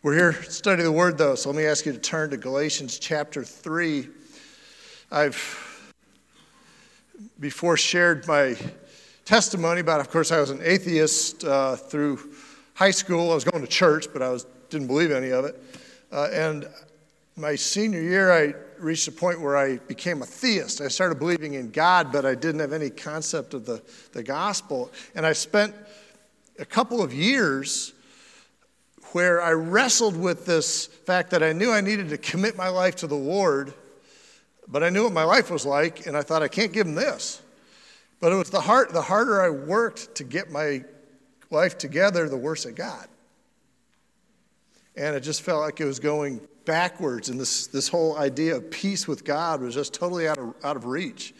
We're here studying the Word, though, so let me ask you to turn to Galatians chapter 3. I've before shared my testimony about, of course, I was an atheist uh, through high school. I was going to church, but I was, didn't believe any of it. Uh, and my senior year, I reached a point where I became a theist. I started believing in God, but I didn't have any concept of the, the gospel. And I spent a couple of years where I wrestled with this fact that I knew I needed to commit my life to the Lord, but I knew what my life was like, and I thought, I can't give him this. But it was the, hard, the harder I worked to get my life together, the worse it got. And it just felt like it was going backwards, and this, this whole idea of peace with God was just totally out of, out of reach.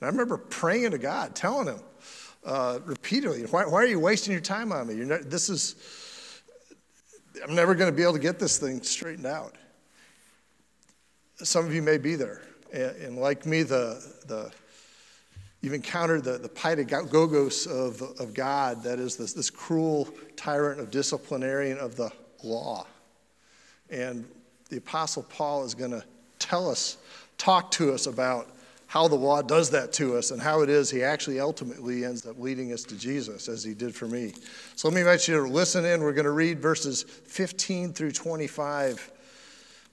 And I remember praying to God, telling him uh, repeatedly, why, why, are you wasting your time on me? Not, this is I'm never going to be able to get this thing straightened out. Some of you may be there. And like me, the, the, you've encountered the, the pedagogos of, of God, that is this, this cruel tyrant of disciplinarian of the law. And the Apostle Paul is going to tell us, talk to us about how the law does that to us and how it is he actually ultimately ends up leading us to Jesus as he did for me. So let me invite you to listen in. We're going to read verses 15 through 25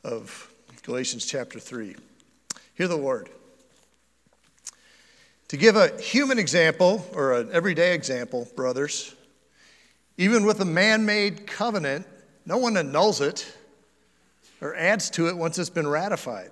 of Galatians chapter 3. Hear the word. To give a human example or an everyday example, brothers, even with a man made covenant, no one annuls it or adds to it once it's been ratified.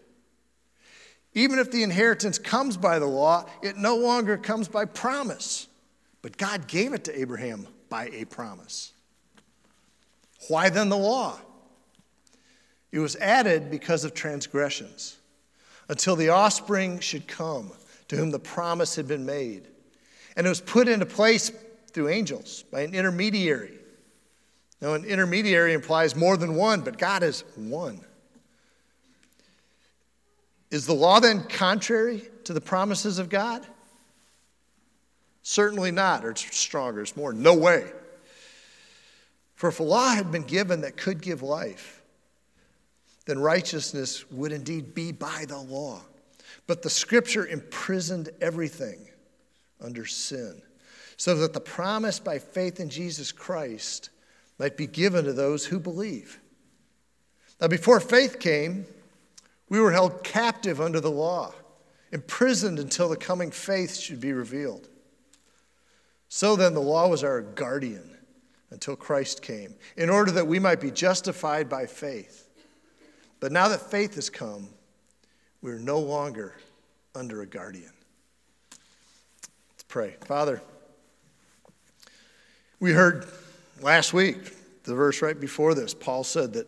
Even if the inheritance comes by the law, it no longer comes by promise. But God gave it to Abraham by a promise. Why then the law? It was added because of transgressions, until the offspring should come to whom the promise had been made. And it was put into place through angels by an intermediary. Now, an intermediary implies more than one, but God is one. Is the law then contrary to the promises of God? Certainly not, or it's stronger, it's more. No way. For if a law had been given that could give life, then righteousness would indeed be by the law. But the scripture imprisoned everything under sin, so that the promise by faith in Jesus Christ might be given to those who believe. Now, before faith came, we were held captive under the law, imprisoned until the coming faith should be revealed. So then, the law was our guardian until Christ came, in order that we might be justified by faith. But now that faith has come, we're no longer under a guardian. Let's pray. Father, we heard last week, the verse right before this, Paul said that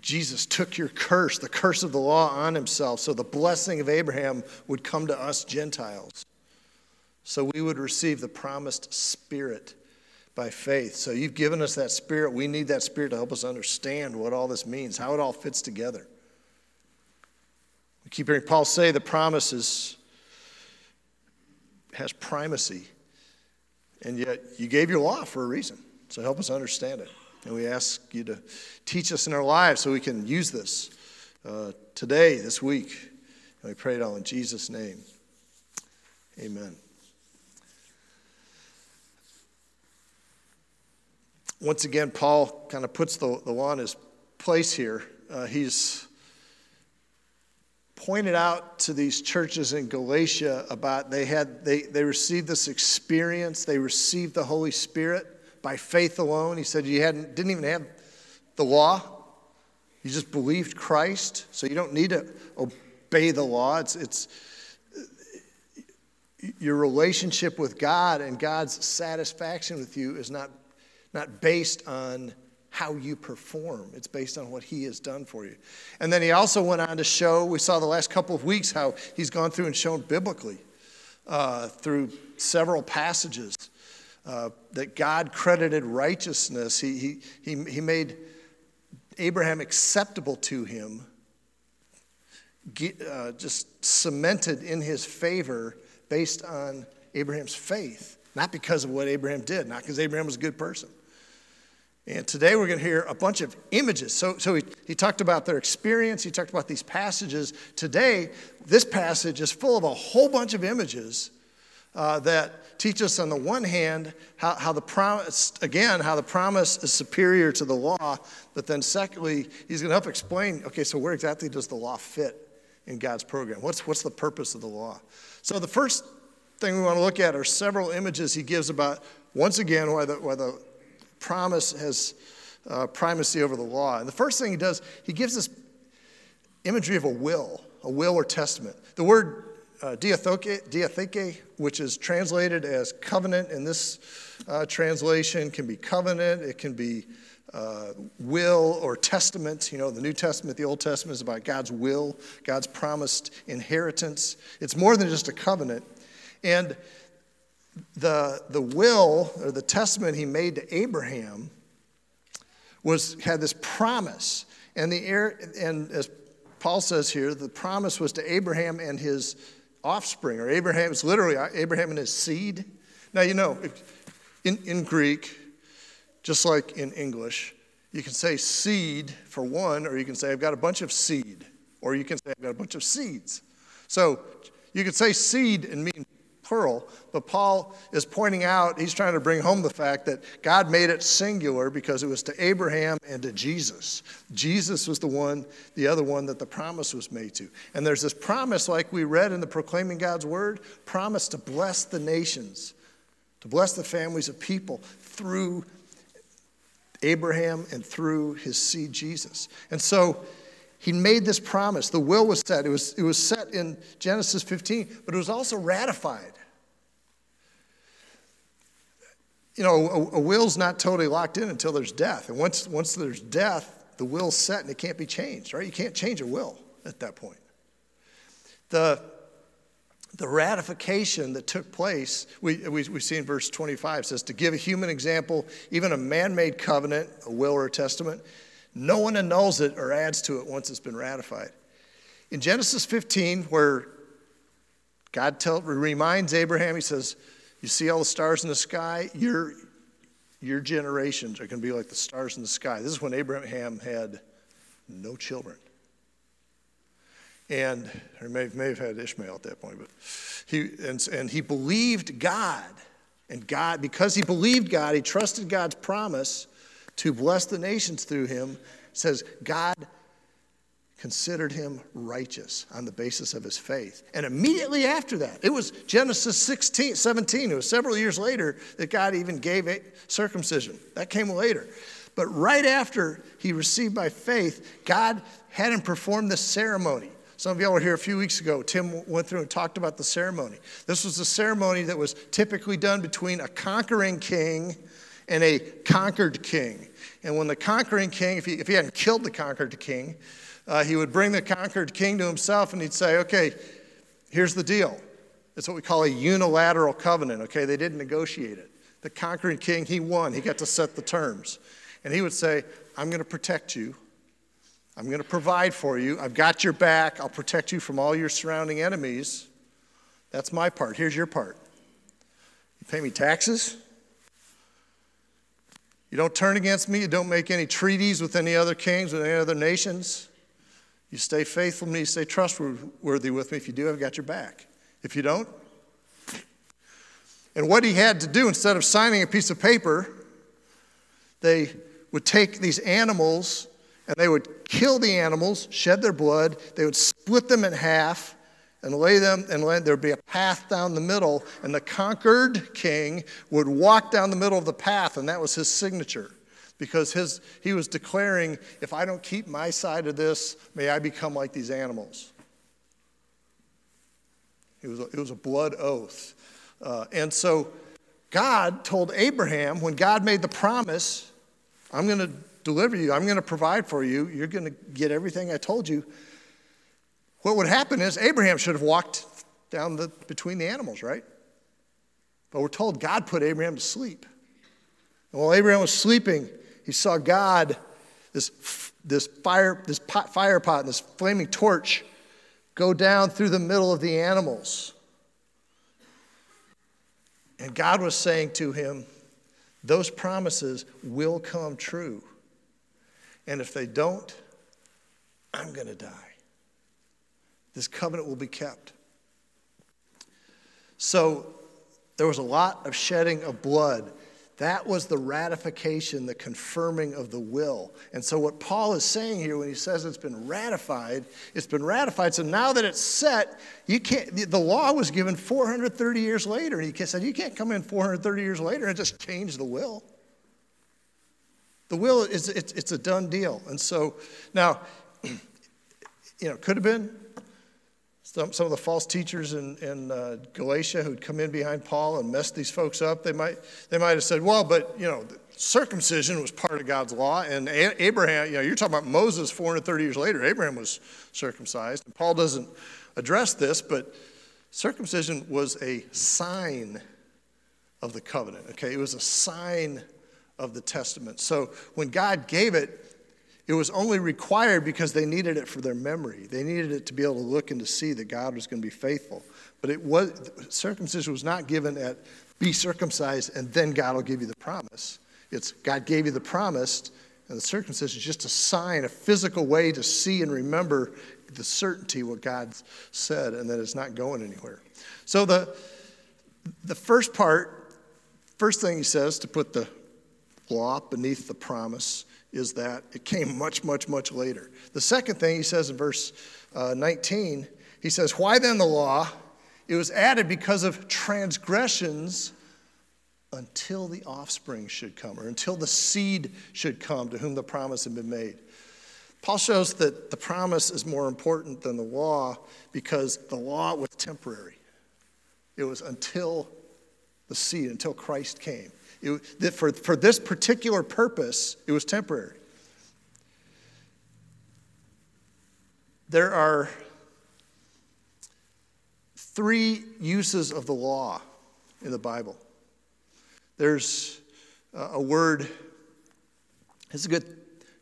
Jesus took your curse, the curse of the law, on himself, so the blessing of Abraham would come to us Gentiles. So we would receive the promised Spirit by faith. So you've given us that Spirit. We need that Spirit to help us understand what all this means, how it all fits together. We keep hearing Paul say the promise is, has primacy, and yet you gave your law for a reason. So help us understand it. And we ask you to teach us in our lives so we can use this uh, today, this week. And we pray it all in Jesus' name. Amen. Once again, Paul kind of puts the, the law in his place here. Uh, he's pointed out to these churches in Galatia about they had they, they received this experience, they received the Holy Spirit by faith alone. He said you hadn't, didn't even have the law. You just believed Christ, so you don't need to obey the law. It's, it's your relationship with God and God's satisfaction with you is not, not based on how you perform. It's based on what he has done for you. And then he also went on to show, we saw the last couple of weeks how he's gone through and shown biblically uh, through several passages uh, that God credited righteousness. He, he, he, he made Abraham acceptable to him, uh, just cemented in his favor based on Abraham's faith. Not because of what Abraham did, not because Abraham was a good person. And today we're going to hear a bunch of images. So, so he, he talked about their experience, he talked about these passages. Today, this passage is full of a whole bunch of images uh, that teach us, on the one hand, how, how the promise, again, how the promise is superior to the law, but then secondly, he's going to help explain okay, so where exactly does the law fit in God's program? What's, what's the purpose of the law? So the first thing we want to look at are several images he gives about, once again, why the, why the promise has uh, primacy over the law. And the first thing he does, he gives this imagery of a will, a will or testament. The word uh, diatheke, which is translated as covenant in this uh, translation, can be covenant, it can be uh, will or testament. You know, the New Testament, the Old Testament is about God's will, God's promised inheritance. It's more than just a covenant. And the, the will or the testament he made to Abraham was had this promise. And the and as Paul says here, the promise was to Abraham and his offspring, or Abraham, it's literally uh, Abraham and his seed. Now, you know, in, in Greek, just like in English, you can say seed for one, or you can say, I've got a bunch of seed, or you can say, I've got a bunch of seeds. So you could say seed and mean plural, but Paul is pointing out, he's trying to bring home the fact that God made it singular because it was to Abraham and to Jesus. Jesus was the one, the other one that the promise was made to. And there's this promise, like we read in the Proclaiming God's Word, promise to bless the nations, to bless the families of people through Abraham and through his seed Jesus. And so he made this promise. The will was set. It was, it was set in Genesis 15, but it was also ratified you know, a, a, will's not totally locked in until there's death. And once, once there's death, the will's set and it can't be changed, right? You can't change a will at that point. The, the ratification that took place, we, we, we see in verse 25, says to give a human example, even a man made covenant, a will or a testament, no one annuls it or adds to it once it's been ratified. In Genesis 15, where God tell, reminds Abraham, he says, you see all the stars in the sky? Your, your generations are going to be like the stars in the sky. This is when Abraham had no children. And or may, may have had Ishmael at that point, but he and, and he believed God. And God, because he believed God, he trusted God's promise to bless the nations through him, says God considered him righteous on the basis of his faith. And immediately after that, it was Genesis 16, 17, it was several years later that God even gave circumcision. That came later. But right after he received by faith, God had him perform the ceremony. Some of y'all were here a few weeks ago. Tim went through and talked about the ceremony. This was a ceremony that was typically done between a conquering king and a conquered king. And when the conquering king, if he, if he hadn't killed the conquered king, uh, he would bring the conquered king to himself and he'd say, okay, here's the deal. It's what we call a unilateral covenant, okay? They didn't negotiate it. The conquering king, he won. He got to set the terms. And he would say, I'm going to protect you. I'm going to provide for you. I've got your back. I'll protect you from all your surrounding enemies. That's my part. Here's your part. You pay me taxes. You don't turn against me. You don't make any treaties with any other kings, with any other nations. You stay faithful to me, you stay trustworthy with me. If you do, I've got your back. If you don't, and what he had to do, instead of signing a piece of paper, they would take these animals and they would kill the animals, shed their blood, they would split them in half and lay them, and there would be a path down the middle, and the conquered king would walk down the middle of the path, and that was his signature because his, he was declaring, if I don't keep my side of this, may I become like these animals. It was a, it was a blood oath. Uh, and so God told Abraham, when God made the promise, I'm going to deliver you. I'm going to provide for you. You're going to get everything I told you. What would happen is Abraham should have walked down the, between the animals, right? But we're told God put Abraham to sleep. And while Abraham was sleeping, he saw God, this, this, fire, this pot, fire pot and this flaming torch, go down through the middle of the animals. And God was saying to him, those promises will come true. And if they don't, I'm going to die. This covenant will be kept. So there was a lot of shedding of blood. That was the ratification, the confirming of the will. And so, what Paul is saying here when he says it's been ratified, it's been ratified. So now that it's set, you can't, the law was given 430 years later. And he said, You can't come in 430 years later and just change the will. The will is it's, it's a done deal. And so now, you know, could have been some, some of the false teachers in, in uh, Galatia who'd come in behind Paul and messed these folks up, they might, they might have said, well, but, you know, circumcision was part of God's law. And Abraham, you know, you're talking about Moses 430 years later, Abraham was circumcised. And Paul doesn't address this, but circumcision was a sign of the covenant, okay? It was a sign of the testament. So when God gave it, it was only required because they needed it for their memory. They needed it to be able to look and to see that God was going to be faithful. But it was circumcision was not given at be circumcised and then God will give you the promise. It's God gave you the promise, and the circumcision is just a sign, a physical way to see and remember the certainty what God said and that it's not going anywhere. So the the first part, first thing he says to put the law beneath the promise is that it came much, much, much later. The second thing he says in verse uh, 19, he says, Why then the law? It was added because of transgressions until the offspring should come, or until the seed should come to whom the promise had been made. Paul shows that the promise is more important than the law because the law was temporary. It was until the seed, until Christ came. It, for, for this particular purpose, it was temporary. There are three uses of the law in the Bible. There's uh, a word, it's a good,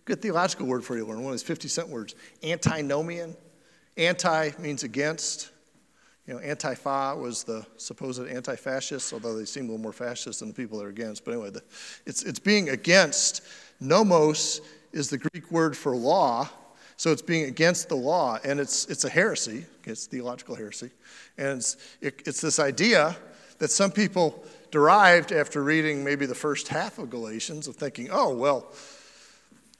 good theological word for you to learn, one of those 50 cent words antinomian. Anti means against, you know, Antifa was the supposed anti fascist, although they seem a little more fascist than the people they're against. But anyway, the, it's, it's being against. Nomos is the Greek word for law, so it's being against the law, and it's, it's a heresy, it's theological heresy. And it's, it, it's this idea that some people derived after reading maybe the first half of Galatians of thinking, oh, well,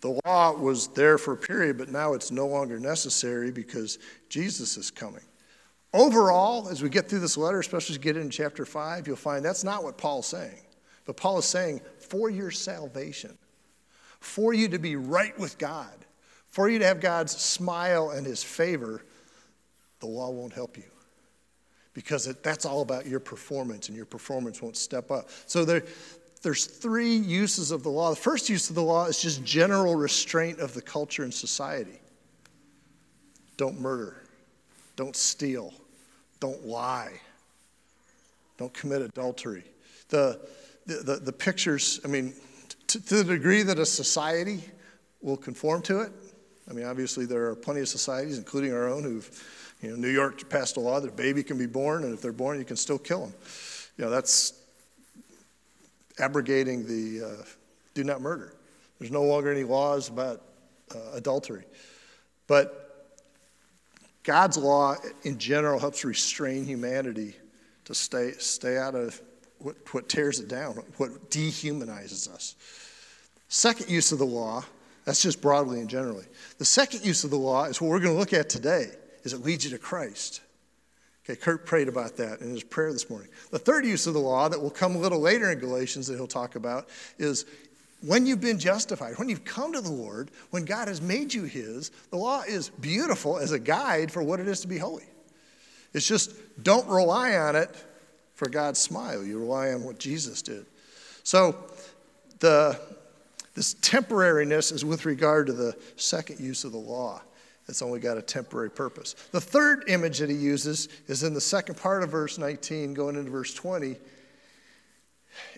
the law was there for a period, but now it's no longer necessary because Jesus is coming. Overall, as we get through this letter, especially as we get into chapter 5, you'll find that's not what Paul's saying. But Paul is saying, for your salvation, for you to be right with God, for you to have God's smile and his favor, the law won't help you. Because it, that's all about your performance, and your performance won't step up. So there, there's three uses of the law. The first use of the law is just general restraint of the culture and society. Don't murder. Don't steal. Don't lie. Don't commit adultery. The, the, the, the pictures, I mean, to, to the degree that a society will conform to it, I mean, obviously there are plenty of societies, including our own, who've, you know, New York passed a law that a baby can be born, and if they're born, you can still kill them. You know, that's abrogating the uh, do not murder. There's no longer any laws about uh, adultery. But God's law in general helps restrain humanity to stay, stay out of what, what tears it down, what dehumanizes us. Second use of the law, that's just broadly and generally. The second use of the law is what we're going to look at today, is it leads you to Christ. Okay, Kurt prayed about that in his prayer this morning. The third use of the law that will come a little later in Galatians that he'll talk about is when you've been justified, when you've come to the Lord, when God has made you His, the law is beautiful as a guide for what it is to be holy. It's just don't rely on it for God's smile. You rely on what Jesus did. So the, This temporariness is with regard to the second use of the law. It's only got a temporary purpose. The third image that he uses is in the second part of verse 19, going into verse 20.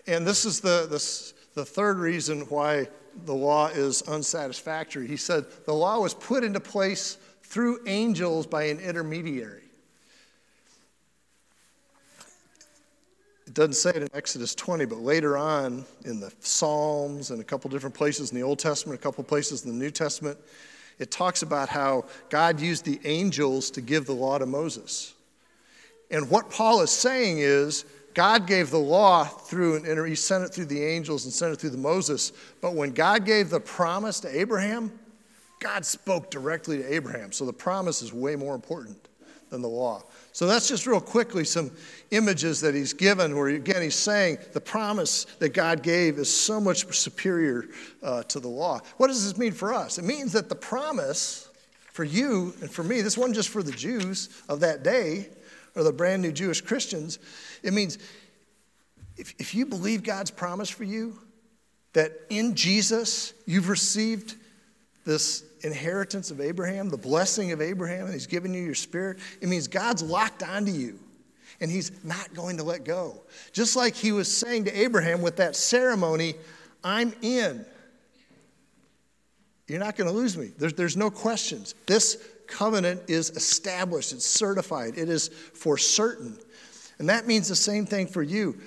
And this is the, the, the third reason why the law is unsatisfactory. He said the law was put into place through angels by an intermediary. It doesn't say it in Exodus 20, but later on in the Psalms and a couple different places in the Old Testament, a couple places in the New Testament, it talks about how God used the angels to give the law to Moses. And what Paul is saying is God gave the law through an he sent it through the angels and sent it through the Moses. But when God gave the promise to Abraham, God spoke directly to Abraham. So the promise is way more important than the law. So that's just real quickly some images that he's given where, again, he's saying the promise that God gave is so much superior uh, to the law. What does this mean for us? It means that the promise for you and for me, this wasn't just for the Jews of that day or the brand new Jewish Christians. It means if, if you believe God's promise for you, that in Jesus you've received this inheritance of Abraham, the blessing of Abraham, and he's given you your spirit, it means God's locked onto you and he's not going to let go. Just like he was saying to Abraham with that ceremony, I'm in. You're not going to lose me. There's, there's no questions. This covenant is established, it's certified, it is for certain. And that means the same thing for you.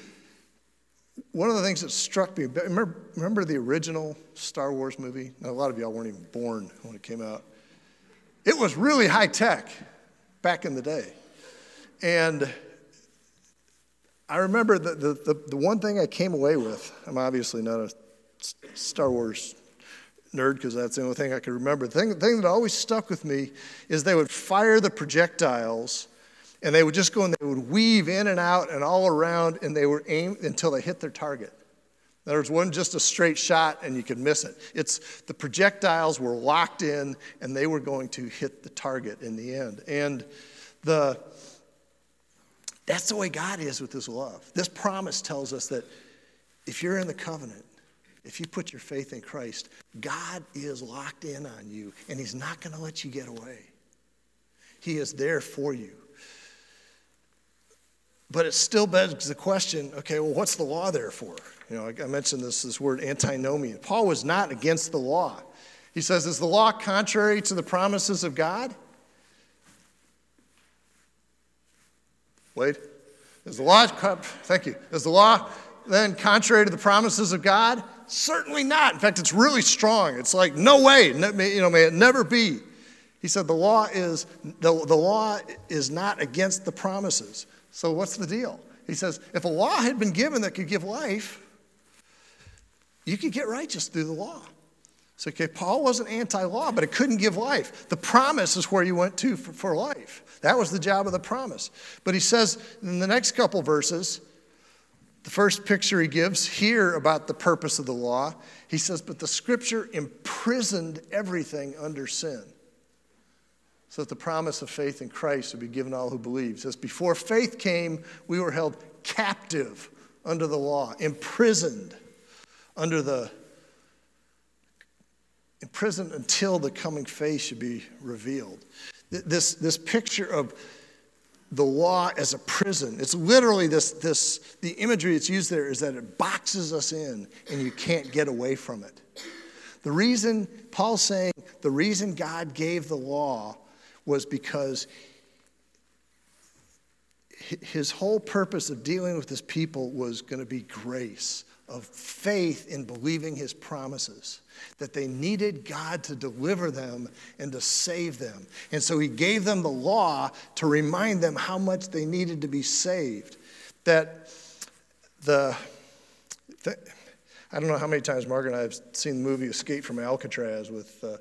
One of the things that struck me, remember, remember the original Star Wars movie? Now, a lot of y'all weren't even born when it came out. It was really high tech back in the day. And I remember the, the, the, the one thing I came away with, I'm obviously not a Star Wars nerd because that's the only thing I can remember. The thing, the thing that always stuck with me is they would fire the projectiles and they would just go and they would weave in and out and all around and they were aimed until they hit their target. There other wasn't just a straight shot and you could miss it. It's the projectiles were locked in and they were going to hit the target in the end. And the that's the way God is with his love. This promise tells us that if you're in the covenant, if you put your faith in Christ, God is locked in on you and he's not going to let you get away. He is there for you. But it still begs the question okay, well, what's the law there for? You know, I mentioned this, this word antinomian. Paul was not against the law. He says, Is the law contrary to the promises of God? Wait. Is the law, thank you. Is the law then contrary to the promises of God? Certainly not. In fact, it's really strong. It's like, no way, you know, may it never be. He said the law is the, the law is not against the promises. So what's the deal? He says, if a law had been given that could give life, you could get righteous through the law. So, okay, Paul wasn't anti law, but it couldn't give life. The promise is where you went to for, for, life. That was the job of the promise. But he says in the next couple verses, the first picture he gives here about the purpose of the law, he says, But the scripture imprisoned everything under sin so that the promise of faith in Christ would be given to all who believe. Says, Before faith came, we were held captive under the law, imprisoned under the imprisoned until the coming faith should be revealed. This, this picture of the law as a prison, it's literally this, this, the imagery that's used there is that it boxes us in and you can't get away from it. The reason, Paul's saying, the reason God gave the law was because his whole purpose of dealing with his people was going to be grace, of faith in believing his promises, that they needed God to deliver them and to save them. And so he gave them the law to remind them how much they needed to be saved. That the, the I don't know how many times Margaret and I have seen the movie Escape from Alcatraz with. Uh,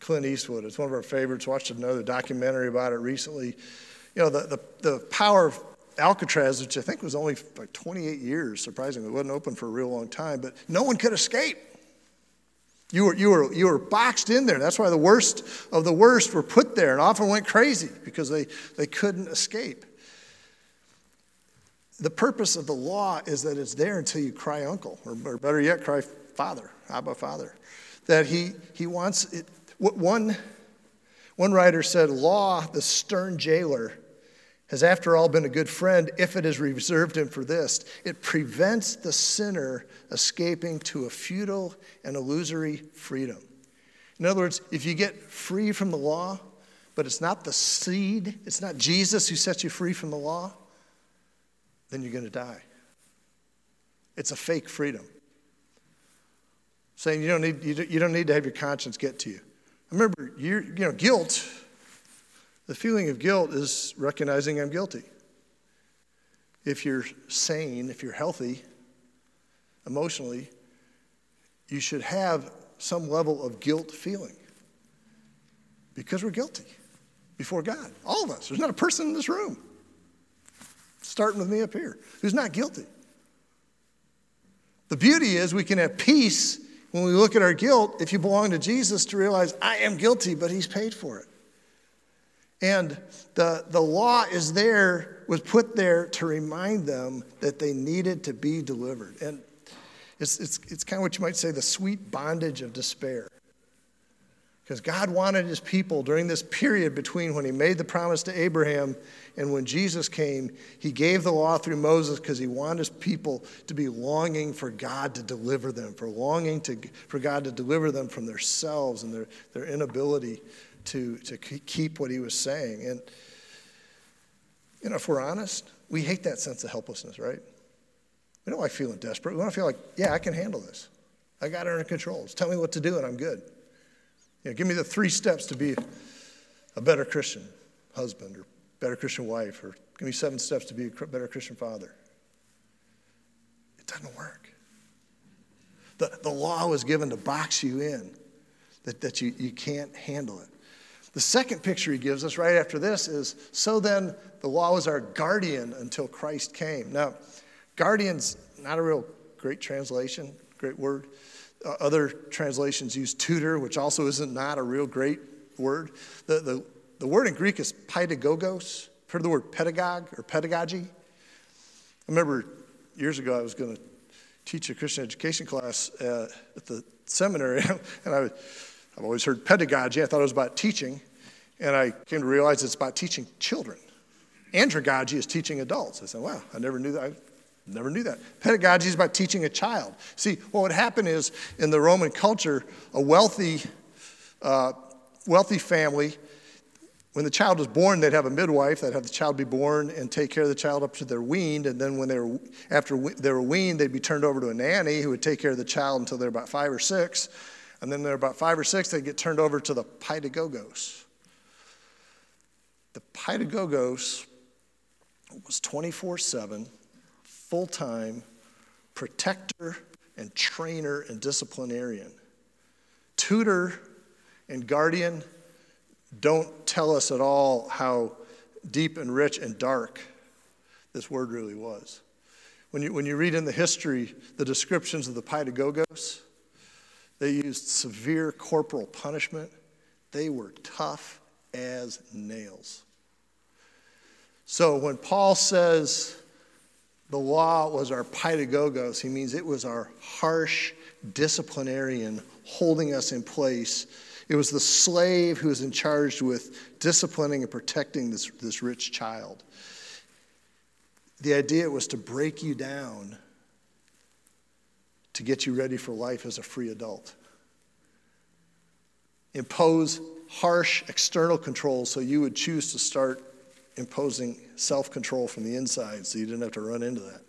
Clint Eastwood. It's one of our favorites. Watched another documentary about it recently. You know, the, the, the power of Alcatraz, which I think was only like 28 years, surprisingly, it wasn't open for a real long time, but no one could escape. You were, you, were, you were boxed in there. That's why the worst of the worst were put there and often went crazy because they, they couldn't escape. The purpose of the law is that it's there until you cry uncle, or, or better yet, cry Father, Abba Father. That he, he wants it. One, one writer said, Law, the stern jailer, has after all been a good friend if it has reserved him for this. It prevents the sinner escaping to a futile and illusory freedom. In other words, if you get free from the law, but it's not the seed, it's not Jesus who sets you free from the law, then you're going to die. It's a fake freedom. Saying you don't need, you don't need to have your conscience get to you. I Remember, you know, guilt, the feeling of guilt is recognizing I'm guilty. If you're sane, if you're healthy emotionally, you should have some level of guilt feeling because we're guilty before God. All of us. There's not a person in this room, starting with me up here, who's not guilty. The beauty is we can have peace when we look at our guilt, if you belong to Jesus, to realize I am guilty, but He's paid for it. And the, the law is there, was put there to remind them that they needed to be delivered. And it's, it's, it's kind of what you might say the sweet bondage of despair. Because God wanted his people during this period between when he made the promise to Abraham and when Jesus came, he gave the law through Moses because he wanted his people to be longing for God to deliver them, for longing to, for God to deliver them from themselves and their, their inability to, to keep what he was saying. And, you know, if we're honest, we hate that sense of helplessness, right? We don't like feeling desperate. We want to feel like, yeah, I can handle this. I got it under control. Just tell me what to do and I'm good. You know, give me the three steps to be a better Christian husband or better Christian wife, or give me seven steps to be a better Christian father. It doesn't work. The, the law was given to box you in, that, that you, you can't handle it. The second picture he gives us right after this is so then the law was our guardian until Christ came. Now, guardian's not a real great translation, great word. Uh, other translations use tutor, which also isn't not a real great word. The, the, the word in Greek is pedagogos. Heard the word pedagogue or pedagogy? I remember years ago I was going to teach a Christian education class uh, at the seminary, and I, I've always heard pedagogy. I thought it was about teaching, and I came to realize it's about teaching children. Andragogy is teaching adults. I said, wow, I never knew that. Never knew that. Pedagogy is about teaching a child. See, what would happen is in the Roman culture, a wealthy, uh, wealthy family, when the child was born, they'd have a midwife that'd have the child be born and take care of the child up to their weaned. And then when they were after they were weaned, they'd be turned over to a nanny who would take care of the child until they're about five or six. And then they're about five or six, they'd get turned over to the pedagogos. The pedagogos was 24 7 full time protector and trainer and disciplinarian. Tutor and guardian don't tell us at all how deep and rich and dark this word really was. When you, when you read in the history the descriptions of the pedagogos, they used severe corporal punishment. They were tough as nails. So when Paul says the law was our pedagogos. He means it was our harsh disciplinarian holding us in place. It was the slave who was in charge with disciplining and protecting this, this rich child. The idea was to break you down to get you ready for life as a free adult. Impose harsh external controls so you would choose to start imposing self control from the inside so you didn't have to run into that.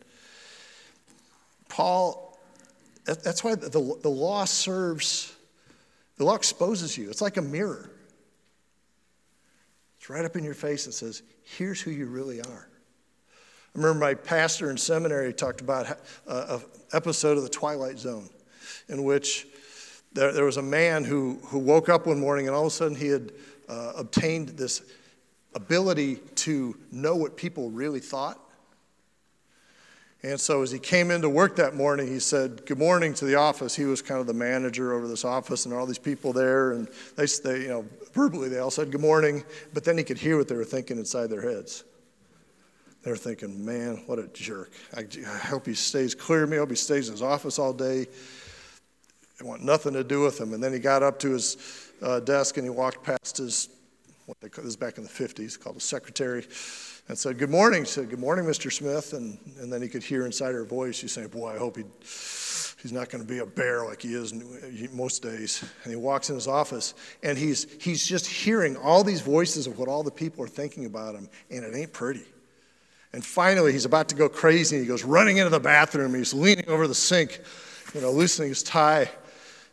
Paul, that's why the, the law serves, the law exposes you. It's like a mirror. It's right up in your face and says, here's who you really are. I remember my pastor in seminary talked about an episode of The Twilight Zone in which there, there was a man who, who woke up one morning and all of a sudden he had uh, obtained this ability to know what people really thought. And so as he came into work that morning, he said, Good morning to the office. He was kind of the manager over this office, and all these people there. And they, they, you know, verbally, they all said good morning, but then he could hear what they were thinking inside their heads. They were thinking, Man, what a jerk. I, I hope he stays clear of me. I hope he stays in his office all day. I want nothing to do with him. And then he got up to his uh, desk and he walked past his, what they call this back in the 50s, called a secretary, and said, Good morning. He said, Good morning, Mr. Smith. And, and then he could hear inside her voice, she's saying, Boy, I hope he, he's not going to be a bear like he is most days. And he walks in his office and he's, he's just hearing all these voices of what all the people are thinking about him, and it ain't pretty. And finally, he's about to go crazy. He goes running into the bathroom. He's leaning over the sink, you know, loosening his tie.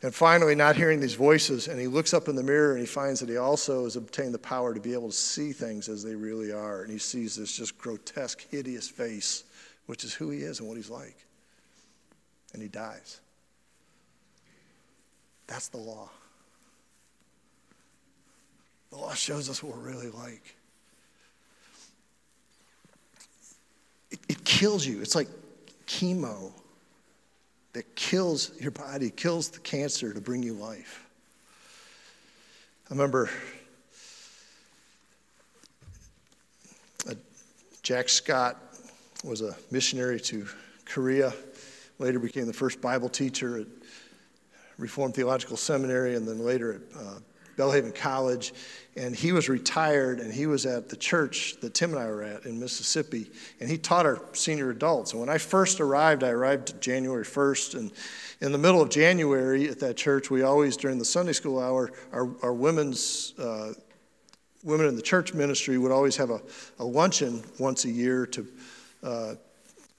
And finally, not hearing these voices, and he looks up in the mirror and he finds that he also has obtained the power to be able to see things as they really are. And he sees this just grotesque, hideous face, which is who he is and what he's like. And he dies. That's the law. The law shows us what we're really like. It, it kills you. It's like chemo that kills your body, kills the cancer to bring you life. I remember Jack Scott was a missionary to Korea, later became the first Bible teacher at Reformed Theological Seminary, and then later at uh, Belhaven College, and he was retired and he was at the church that Tim and I were at in Mississippi, and he taught our senior adults. And when I first arrived, I arrived January 1st, and in the middle of January at that church, we always, during the Sunday school hour, our, our women's uh, women in the church ministry would always have a, a luncheon once a year to uh,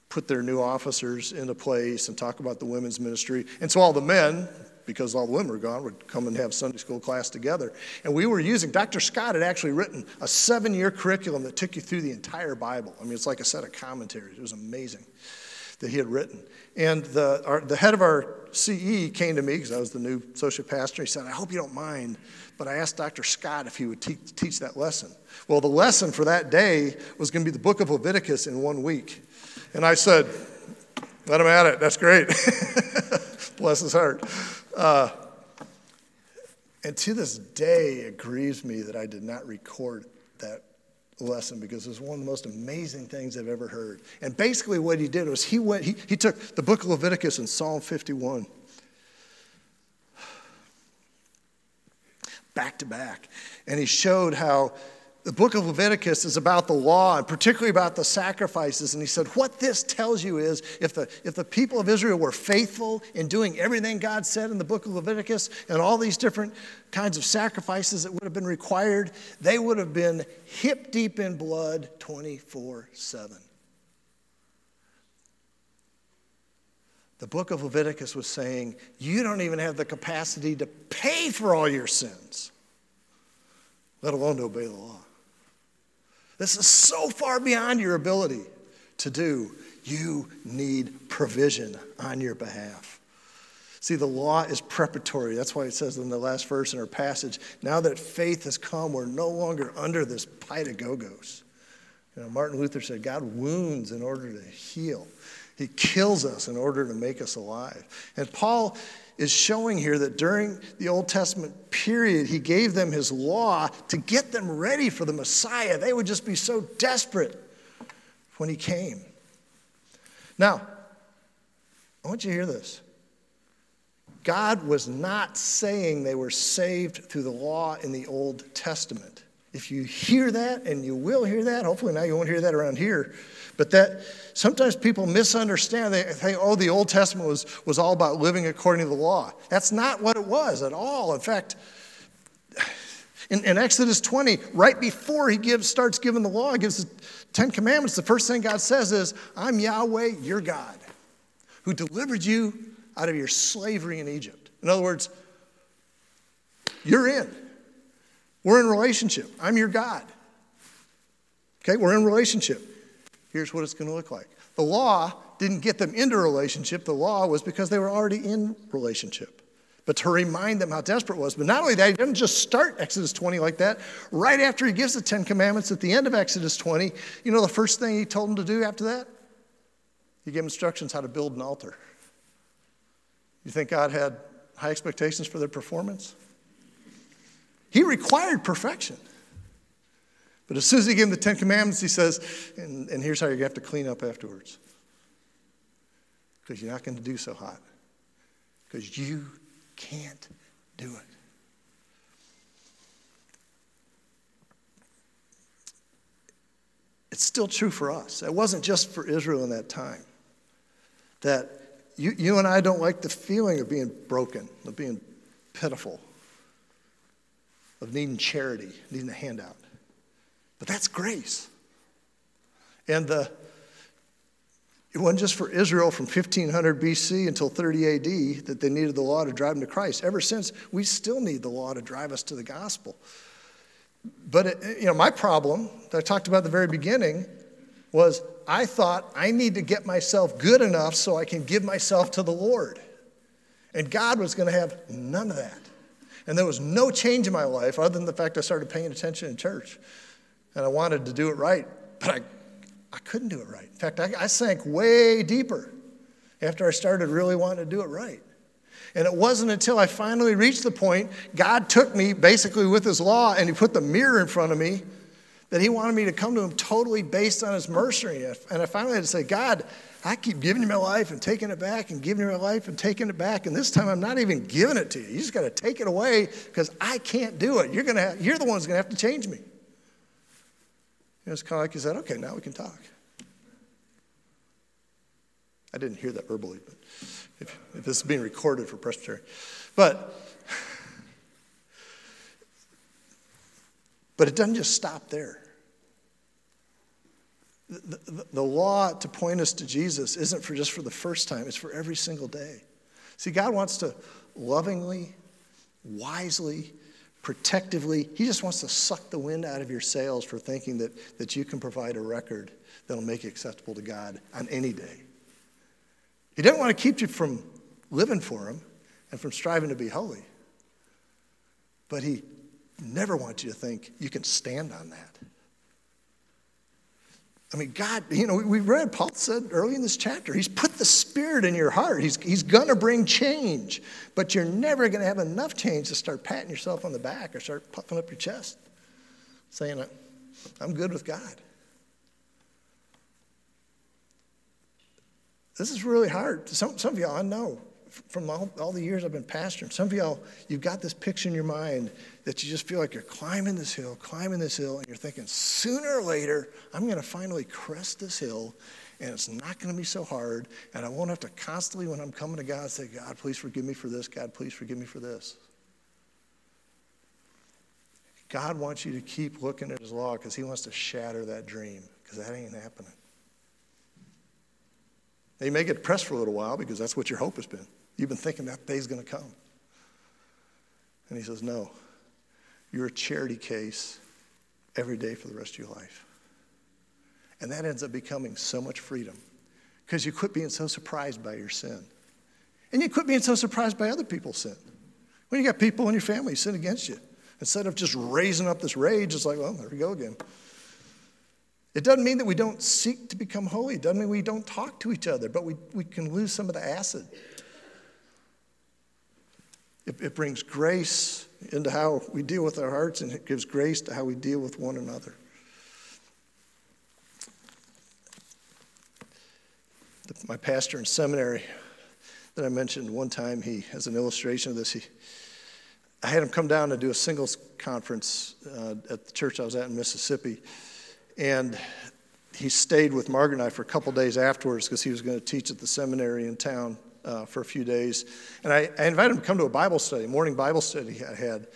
put their new officers into place and talk about the women's ministry. And so all the men, because all the women were gone, would come and have Sunday school class together. And we were using, Dr. Scott had actually written a seven year curriculum that took you through the entire Bible. I mean, it's like a set of commentaries. It was amazing that he had written. And the, our, the head of our CE came to me, because I was the new associate pastor. He said, I hope you don't mind, but I asked Dr. Scott if he would te- teach that lesson. Well, the lesson for that day was going to be the book of Leviticus in one week. And I said, let him at it. That's great. Bless his heart. Uh, and to this day, it grieves me that I did not record that lesson because it was one of the most amazing things I've ever heard. And basically, what he did was he went, he, he took the book of Leviticus and Psalm 51 back to back, and he showed how the book of Leviticus is about the law and particularly about the sacrifices. And he said, What this tells you is if the, if the people of Israel were faithful in doing everything God said in the book of Leviticus and all these different kinds of sacrifices that would have been required, they would have been hip deep in blood 24 7. The book of Leviticus was saying, You don't even have the capacity to pay for all your sins, let alone to obey the law. This is so far beyond your ability to do. You need provision on your behalf. See, the law is preparatory. That's why it says in the last verse in our passage now that faith has come, we're no longer under this paidagogos. You know, Martin Luther said, God wounds in order to heal. He kills us in order to make us alive. And Paul is showing here that during the Old Testament period, he gave them his law to get them ready for the Messiah. They would just be so desperate when he came. Now, I want you to hear this. God was not saying they were saved through the law in the Old Testament. If you hear that, and you will hear that, hopefully now you won't hear that around here, but that sometimes people misunderstand. They think, oh, the Old Testament was, was all about living according to the law. That's not what it was at all. In fact, in, in Exodus 20, right before he gives, starts giving the law, gives the Ten Commandments, the first thing God says is, I'm Yahweh, your God, who delivered you out of your slavery in Egypt. In other words, you're in. We're in relationship. I'm your God. Okay, we're in relationship here's what it's going to look like. The law didn't get them into relationship, the law was because they were already in relationship. But to remind them how desperate it was. But not only that, he didn't just start Exodus 20 like that. Right after he gives the Ten Commandments at the end of Exodus 20, you know the first thing he told them to do after that? He gave instructions how to build an altar. You think God had high expectations for their performance? He required perfection. But as soon as he gave him the Ten Commandments, he says, and, and here's how you're going to have to clean up afterwards. Because you're not going to do so hot. Because you can't do it. It's still true for us. It wasn't just for Israel in that time. That you, you and I don't like the feeling of being broken, of being pitiful, of needing charity, needing a handout. But that's grace. And the, it wasn't just for Israel from 1500 BC until 30 AD that they needed the law to drive them to Christ. Ever since, we still need the law to drive us to the gospel. But it, you know, my problem that I talked about at the very beginning was I thought I need to get myself good enough so I can give myself to the Lord. And God was going to have none of that. And there was no change in my life other than the fact I started paying attention in church. And I wanted to do it right, but I, I couldn't do it right. In fact, I, I sank way deeper after I started really wanting to do it right. And it wasn't until I finally reached the point, God took me basically with His law and He put the mirror in front of me that He wanted me to come to Him totally based on His mercy. And I finally had to say, God, I keep giving you my life and taking it back and giving you my life and taking it back. And this time I'm not even giving it to you. You just got to take it away because I can't do it. You're, gonna have, you're the one who's going to have to change me. And it's kind of like he said, okay, now we can talk. I didn't hear that verbally, but if, if this is being recorded for Presbyterian. But, but it doesn't just stop there. The, the, law to point us to Jesus isn't for just for the first time, it's for every single day. See, God wants to lovingly, wisely, protectively, He just wants to suck the wind out of your sails for thinking that, that you can provide a record that'll make you acceptable to God on any day. He doesn't want to keep you from living for Him and from striving to be holy. But He never wants you to think you can stand on that. I mean, God, you know, we read, Paul said early in this chapter, He's put the Spirit in your heart. He's, he's going to bring change, but you're never going to have enough change to start patting yourself on the back or start puffing up your chest, saying, I'm good with God. This is really hard. Some, some of y'all, I know from all, all the years I've been pastoring, some of y'all, you've got this picture in your mind that you just feel like you're climbing this hill, climbing this hill, and you're thinking, sooner or later, I'm going to finally crest this hill, and it's not going to be so hard, and I won't have to constantly, when I'm coming to God, say, God, please forgive me for this. God, please forgive me for this. God wants you to keep looking at His law because He wants to shatter that dream because that ain't happening. Now, you may get depressed for a little while because that's what your hope has been. You've been thinking that day's going to come. And he says, No, you're a charity case every day for the rest of your life. And that ends up becoming so much freedom because you quit being so surprised by your sin. And you quit being so surprised by other people's sin. When you got people in your family sin against you, instead of just raising up this rage, it's like, well, there we go again. It doesn't mean that we don't seek to become holy. It doesn't mean we don't talk to each other, but we, we can lose some of the acid. It, it brings grace into how we deal with our hearts, and it gives grace to how we deal with one another. My pastor in seminary that I mentioned one time, he has an illustration of this. He, I had him come down to do a singles conference uh, at the church I was at in Mississippi. And he stayed with Margaret and I for a couple days afterwards because he was going to teach at the seminary in town uh, for a few days. And I, I, invited him to come to a Bible study, morning Bible study I had.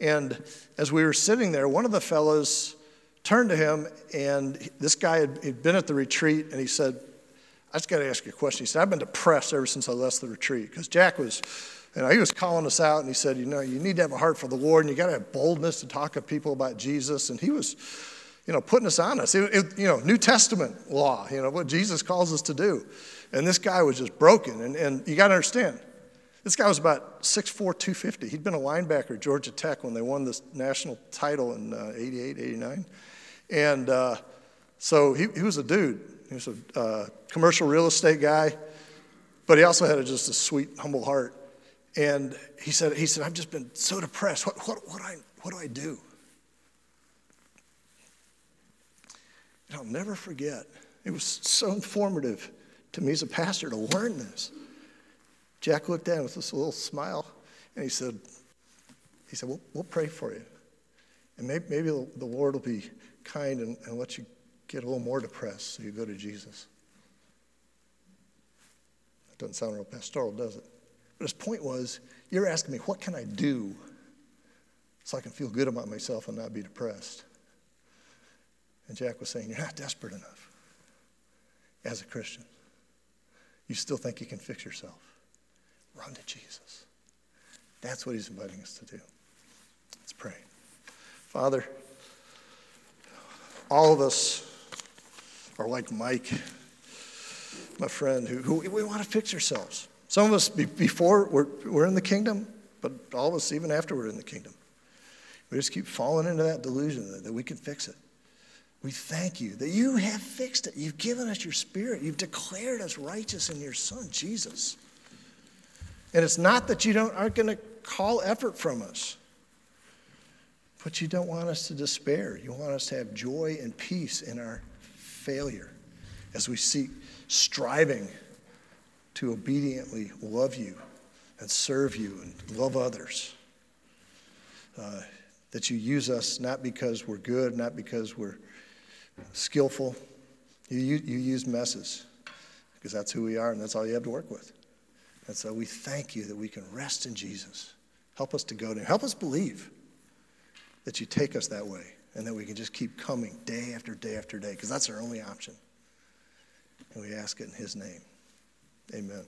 And as we were sitting there, one of the fellows turned to him, and this guy had he'd been at the retreat, and he said, I just got to ask you a question. He said, I've been depressed ever since I left the retreat because Jack was, you know, he was calling us out, and he said, you know, you need to have a heart for the Lord, and you got to have boldness to talk to people about Jesus. And he was you know, putting us on us. It, it, you know, New Testament law, you know, what Jesus calls us to do. And this guy was just broken. And, and you got to understand, this guy was about 6'4, 250. He'd been a linebacker at Georgia Tech when they won this national title in uh, 88, 89. And uh, so he, he was a dude. He was a uh, commercial real estate guy, but he also had a, just a sweet, humble heart. And he said, he said, I've just been so depressed. What, what, what, I, what do I do? And I'll never forget, it was so informative to me as a pastor to learn this. Jack looked him with this little smile, And he said, he said, we'll, we'll pray for you. And maybe, maybe the Lord will be kind and, and let you get a little more depressed so you go to Jesus. That doesn't sound real pastoral, does it? But his point was, you're asking me, what can I do so I can feel good about myself and not be depressed? And Jack was saying, You're not desperate enough as a Christian. You still think you can fix yourself. Run to Jesus. That's what he's inviting us to do. Let's pray. Father, all of us are like Mike, my friend, who, who we want to fix ourselves. Some of us, before we're, we're in the kingdom, but all of us, even after we're in the kingdom, we just keep falling into that delusion that, that we can fix it. We thank you that you have fixed it. You've given us your spirit. You've declared us righteous in your son, Jesus. And it's not that you don't, aren't going to call effort from us, but you don't want us to despair. You want us to have joy and peace in our failure as we seek striving to obediently love you and serve you and love others. Uh, that you use us not because we're good, not because we're skillful. You, you, you use messes because that's who we are and that's all you have to work with. And so we thank you that we can rest in Jesus. Help us to go to Him. Help us believe that you take us that way and that we can just keep coming day after day after day because that's our only option. And we ask it in His name. Amen.